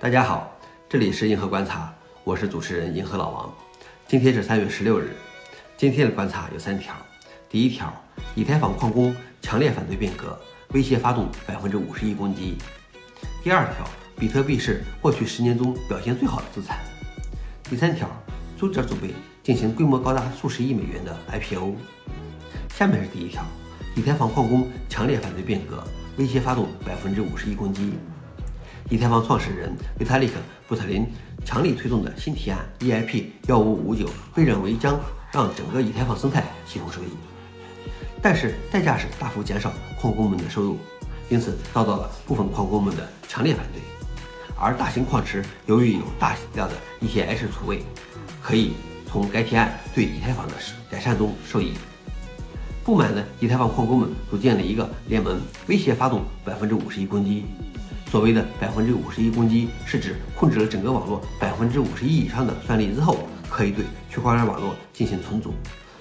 大家好，这里是银河观察，我是主持人银河老王。今天是三月十六日，今天的观察有三条。第一条，以太坊矿工强烈反对变革，威胁发动百分之五十亿攻击。第二条，比特币是过去十年中表现最好的资产。第三条，朱者准备进行规模高达数十亿美元的 IPO。下面是第一条，以太坊矿工强烈反对变革，威胁发动百分之五十亿攻击。以太坊创始人维塔利克·布特林强力推动的新提案 EIP 幺五五九被认为将让整个以太坊生态系统受益，但是代价是大幅减少矿工们的收入，因此遭到了部分矿工们的强烈反对。而大型矿池由于有大量的 ETH 储备，可以从该提案对以太坊的改善中受益。不满的以太坊矿工们组建了一个联盟，威胁发动百分之五十亿攻击。所谓的百分之五十一攻击，是指控制了整个网络百分之五十一以上的算力之后，可以对区块链网络进行重组，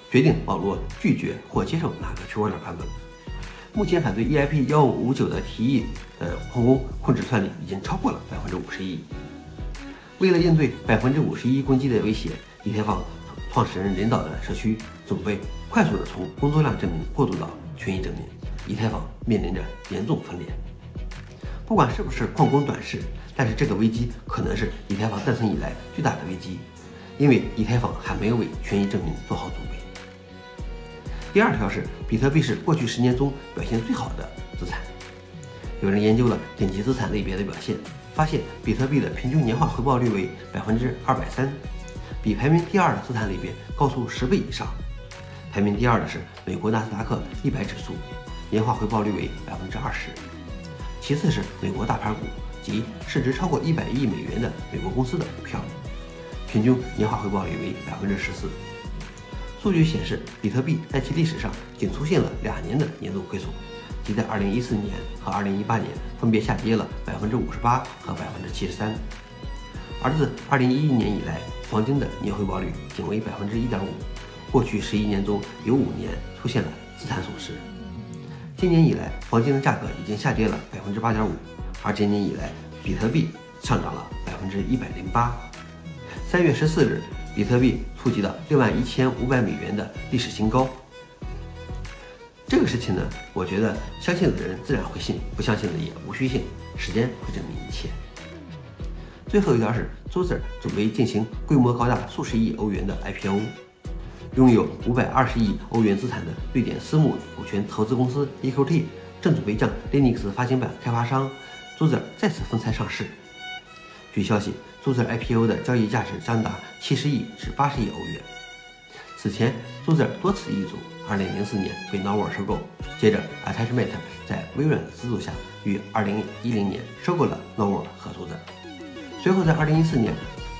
决定网络拒绝或接受哪个区块链版本。目前反对 EIP 幺五五九的提议的矿工控制算力已经超过了百分之五十一。为了应对百分之五十一攻击的威胁，以太坊创始人领导的社区准备快速的从工作量证明过渡到权益证明。以太坊面临着严重分裂。不管是不是矿工短视，但是这个危机可能是以太坊诞生以来最大的危机，因为以太坊还没有为权益证明做好准备。第二条是，比特币是过去十年中表现最好的资产。有人研究了顶级资产类别的表现，发现比特币的平均年化回报率为百分之二百三，比排名第二的资产类别高出十倍以上。排名第二的是美国纳斯达克一百指数，年化回报率为百分之二十。其次是美国大盘股及市值超过一百亿美元的美国公司的股票，平均年化回报率为百分之十四。数据显示，比特币在其历史上仅出现了两年的年度亏损，即在二零一四年和二零一八年分别下跌了百分之五十八和百分之七十三。而自二零一一年以来，黄金的年回报率仅为百分之一点五。过去十一年中有五年出现了资产损失。今年以来，黄金的价格已经下跌了百分之八点五，而今年以来，比特币上涨了百分之一百零八。三月十四日，比特币触及了六万一千五百美元的历史新高。这个事情呢，我觉得相信的人自然会信，不相信的也无需信，时间会证明一切。最后一条是，周子准备进行规模高达数十亿欧元的 IPO。拥有五百二十亿欧元资产的瑞典私募股权投资公司 EQT 正准备将 Linux 发行版开发商 Zuzer 再次分拆上市。据消息，Zuzer IPO 的交易价值将达七十亿至八十亿欧元。此前，Zuzer 多次易主，二零零四年被 Novel 收购，接着 Attachment 在微软的资助下于二零一零年收购了 Novel 和 Zuzer，随后在二零一四年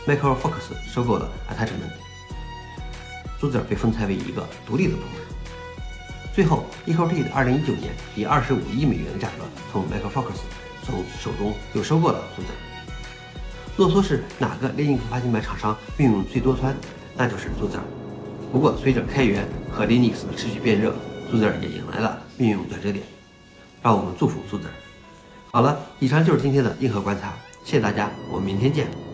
m i c r o f o x 收购了 Attachment。朱子尔被分拆为一个独立的部门。最后，ECOT 的2019年以25亿美元的价格从 Michael Fox 从手中又收购了朱子尔。若说是哪个 Linux 发行版厂商运用最多端，那就是朱子尔。不过，随着开源和 Linux 的持续变热，朱子尔也迎来了运用转折点。让我们祝福朱子尔。好了，以上就是今天的硬核观察，谢谢大家，我们明天见。